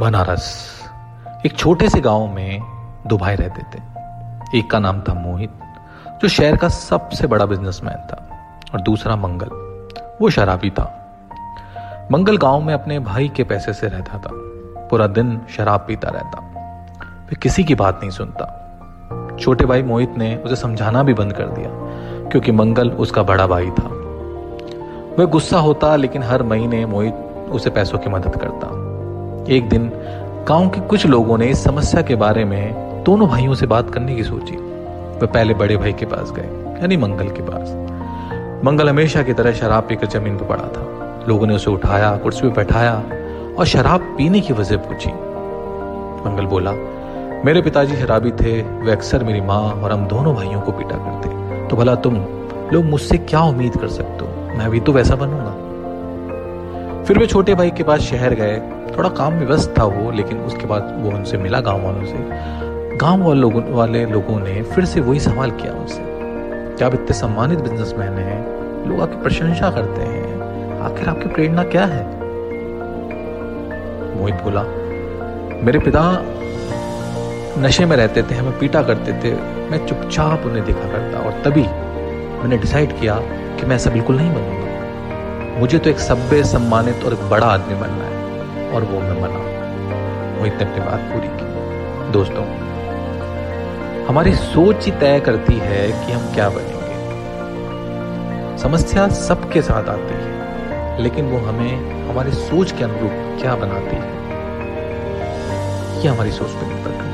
बनारस, एक छोटे से गाँव में दो भाई रहते थे। एक का नाम था मोहित, जो शहर का सबसे बड़ा बिजनेसमैन था, और दूसरा मंगल, वो शराबी था। मंगल गाँव में अपने भाई के पैसे से रहता था, पूरा दिन शराब पीता रहता। वे किसी की बात नहीं सुनता। छोटे भाई मोहित ने उसे समझाना भी बंद कर दिया, क्योंकि मंगल उसका बड़ा भाई था। वह गुस्सा होता, लेकिन हर महीने मोहित उसे पैसों की मदद करता। एक दिन गाँव के कुछ लोगों ने इस समस्या के बारे में दोनों भाइयों से बात करने की सोची। वे पहले बड़े भाई के पास गए, यानी मंगल के पास। मंगल हमेशा की तरह शराब पीकर ज़मीन पर पड़ा था। लोगों ने उसे उठाया, कुर्सी पर बैठाया और शराब पीने की वजह पूछी। मंगल बोला, मेरे पिताजी शराबी थे, वे अक्सर मेरी माँ और हम दोनों भाइयों को पीटा करते। तो भला तुम लोग मुझसे क्या उम्मीद कर सकते हो? मैं भी तो वैसा बनूँगा। फिर वे छोटे भाई के पास शहर गए थोड़ा काम में व्यस्त था वो, लेकिन उसके बाद वो उनसे मिला गाँव वालों से। गाँव वाले लोगों वाले लोगों ने फिर से वही सवाल किया उनसे। क्या आप इतने सम्मानित बिजनेसमैन हैं? लोग आपकी प्रशंसा करते हैं। आखिर आपकी प्रेरणा क्या है? मोहित बोला, मेरे पिता नशे में रहते थे, हमें पीटा करते थे। मैं चुपचाप उन्हें देखा करता और तभी मैंने डिसाइड किया कि मैं ऐसा बिल्कुल नहीं बनूँगा। मुझे तो एक सभ्य, सम्मानित और एक बड़ा आदमी बनना है। और वो मैं बना मोहित ने अपनी बात पूरी की। दोस्तों, हमारी सोच ही तय करती है कि हम क्या बनेंगे। समस्या सबके साथ आती है, लेकिन वो हमें, हमारी सोच के अनुरूप क्या बनाती है, ये हमारी सोच पर निर्भर